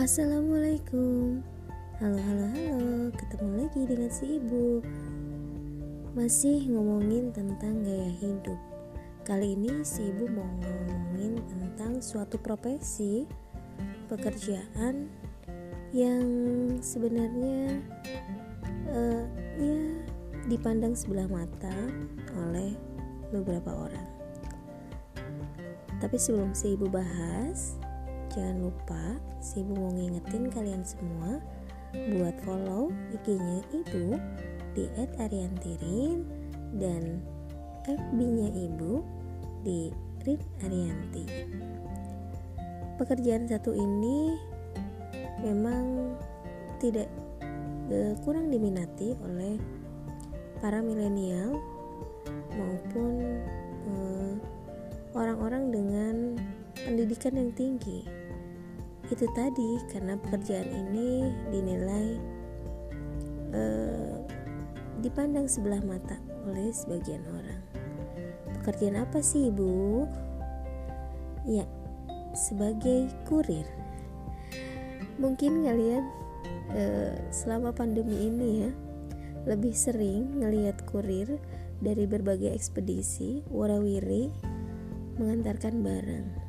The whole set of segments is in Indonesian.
Assalamualaikum. Halo halo halo. Ketemu lagi dengan si ibu. Masih ngomongin tentang gaya hidup. Kali ini si ibu mau ngomongin tentang suatu profesi Pekerjaan Yang sebenarnya uh, Ya dipandang sebelah mata oleh beberapa orang. Tapi sebelum si ibu bahas Jangan lupa, si ibu mau ngingetin kalian semua buat follow IG-nya ibu di @ariantirin dan FB-nya ibu di Rin Arianti. Pekerjaan satu ini memang tidak uh, kurang diminati oleh para milenial maupun uh, orang-orang dengan pendidikan yang tinggi itu tadi karena pekerjaan ini dinilai uh, dipandang sebelah mata oleh sebagian orang. Pekerjaan apa sih ibu? Ya, sebagai kurir. Mungkin kalian uh, selama pandemi ini ya lebih sering ngelihat kurir dari berbagai ekspedisi warawiri mengantarkan barang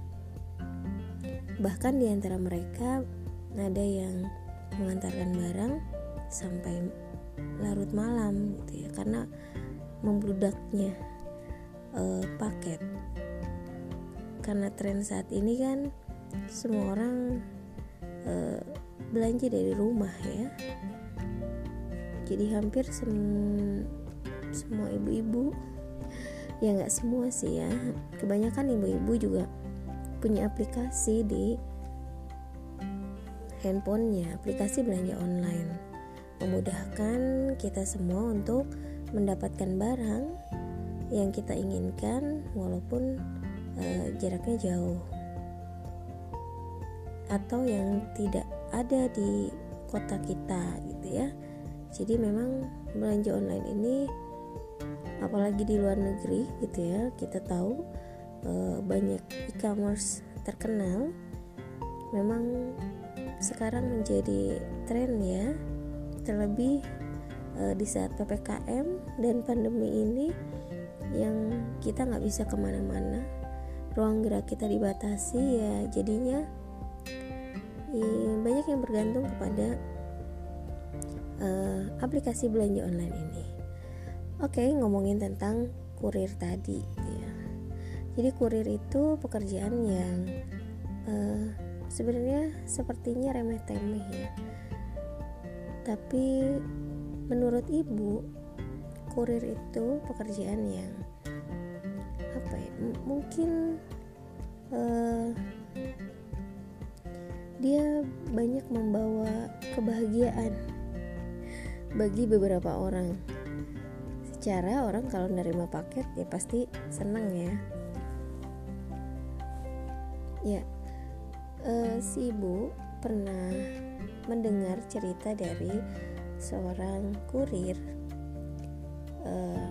Bahkan di antara mereka ada yang mengantarkan barang sampai larut malam gitu ya karena membludaknya uh, paket. Karena tren saat ini kan semua orang uh, belanja dari rumah ya. Jadi hampir sem semua ibu-ibu ya nggak semua sih ya kebanyakan ibu-ibu juga punya aplikasi di handphonenya, aplikasi belanja online. Memudahkan kita semua untuk mendapatkan barang yang kita inginkan walaupun uh, jaraknya jauh atau yang tidak ada di kota kita gitu ya. Jadi memang belanja online ini apalagi di luar negeri gitu ya, kita tahu banyak e-commerce terkenal memang sekarang menjadi tren ya. Terlebih uh, di saat ppkm dan pandemi ini yang kita nggak bisa ke mana-mana ruang gerak kita dibatasi ya jadinya ya, banyak yang bergantung kepada uh, aplikasi belanja online ini. Oke ngomongin tentang kurir tadi jadi kurir itu pekerjaan yang uh, sebenarnya sepertinya remeh-temeh ya. Tapi menurut ibu kurir itu pekerjaan yang apa ya mungkin uh, dia banyak membawa kebahagiaan bagi beberapa orang. Secara orang kalau menerima paket ya pasti senang ya Ya, uh, si ibu pernah mendengar cerita dari seorang kurir. Uh,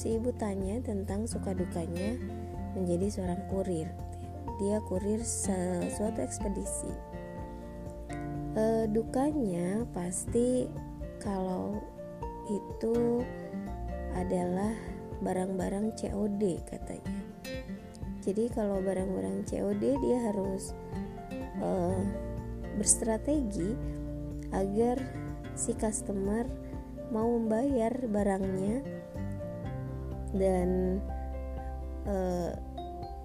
si ibu tanya tentang suka dukanya menjadi seorang kurir. Dia kurir sesuatu ekspedisi. Uh, dukanya pasti kalau itu adalah barang-barang COD katanya jadi kalau barang-barang COD dia harus uh, berstrategi agar si customer mau membayar barangnya dan uh,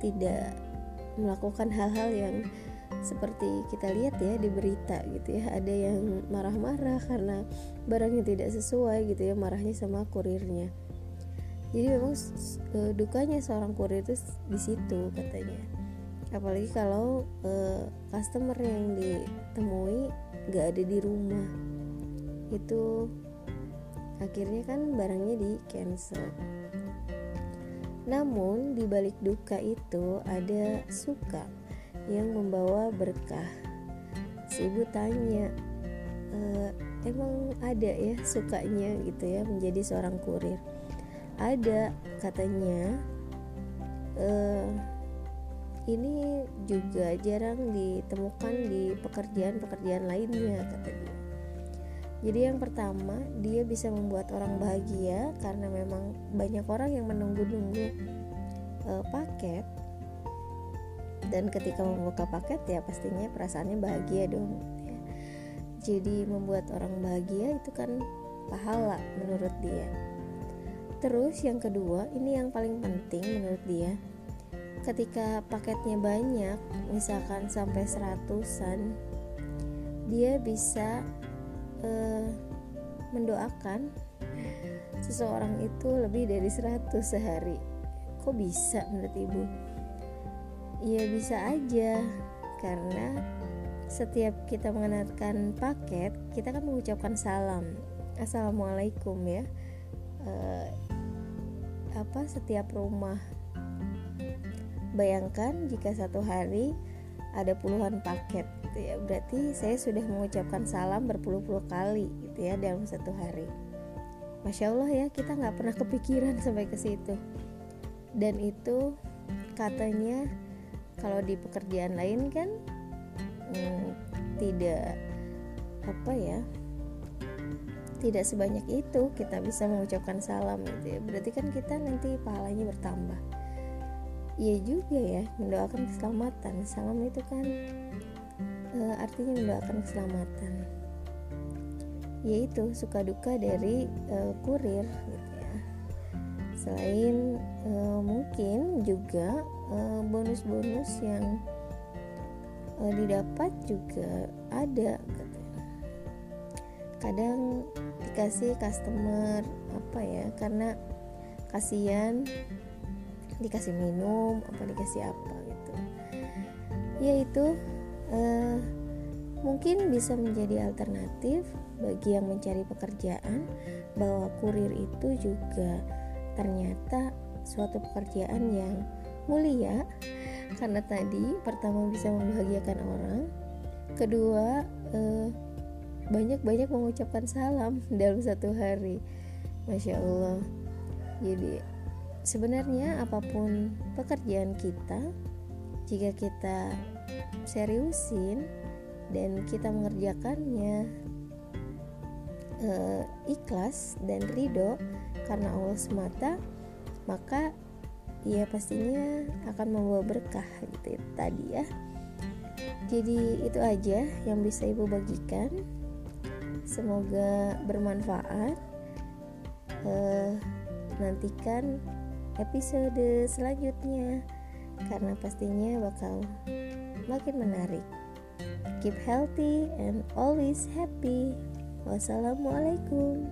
tidak melakukan hal-hal yang seperti kita lihat ya di berita gitu ya. Ada yang marah-marah karena barangnya tidak sesuai gitu ya marahnya sama kurirnya jadi memang uh, dukanya seorang kurir itu di situ katanya. Apalagi kalau uh, customer yang ditemui gak ada di rumah. Itu akhirnya kan barangnya di cancel. Namun di balik duka itu ada suka yang membawa berkah. Si ibu tanya e, emang ada ya sukanya gitu ya menjadi seorang kurir ada katanya uh, ini juga jarang ditemukan di pekerjaan-pekerjaan lainnya kata dia jadi yang pertama dia bisa membuat orang bahagia karena memang banyak orang yang menunggu-nunggu uh, paket. Dan ketika membuka paket ya pastinya perasaannya bahagia dong. Jadi membuat orang bahagia itu kan pahala menurut dia terus yang kedua ini yang paling penting menurut dia. Ketika paketnya banyak misalkan sampai seratusan dia bisa uh, mendoakan seseorang itu lebih dari 100 sehari. Kok bisa menurut ibu? Ya bisa aja. Karena setiap kita mengenalkan paket kita kan mengucapkan salam. Assalamualaikum ya uh, apa setiap rumah Bayangkan jika satu hari ada puluhan paket gitu ya. Berarti saya sudah mengucapkan salam berpuluh-puluh kali gitu ya dalam satu hari. Masya Allah ya kita nggak pernah kepikiran sampai ke situ. Dan itu katanya kalau di pekerjaan lain kan hmm, tidak apa ya tidak sebanyak itu kita bisa mengucapkan salam gitu ya. Berarti kan kita nanti pahalanya bertambah. Iya juga ya mendoakan keselamatan. Salam itu kan e, artinya mendoakan keselamatan. Yaitu suka duka dari e, kurir gitu ya. Selain e, mungkin juga bonus-bonus yang e, didapat juga ada gitu. Kadang dikasih customer apa ya karena kasihan dikasih minum apa dikasih apa gitu. Ya itu uh, mungkin bisa menjadi alternatif bagi yang mencari pekerjaan bahwa kurir itu juga ternyata suatu pekerjaan yang mulia karena tadi pertama bisa membahagiakan orang kedua uh, banyak-banyak mengucapkan salam dalam satu hari. Masya Allah. Jadi sebenarnya apa pun pekerjaan kita jika kita seriusin dan kita mengerjakannya uh, ikhlas dan ridho karena Allah semata maka ya pastinya akan membawa berkah gitu ya, tadi ya. Jadi itu aja yang bisa ibu bagikan semoga bermanfaat uh, nantikan episode selanjutnya karena pastinya bakal makin menarik. Keep healthy and always happy. Wassalamualaikum.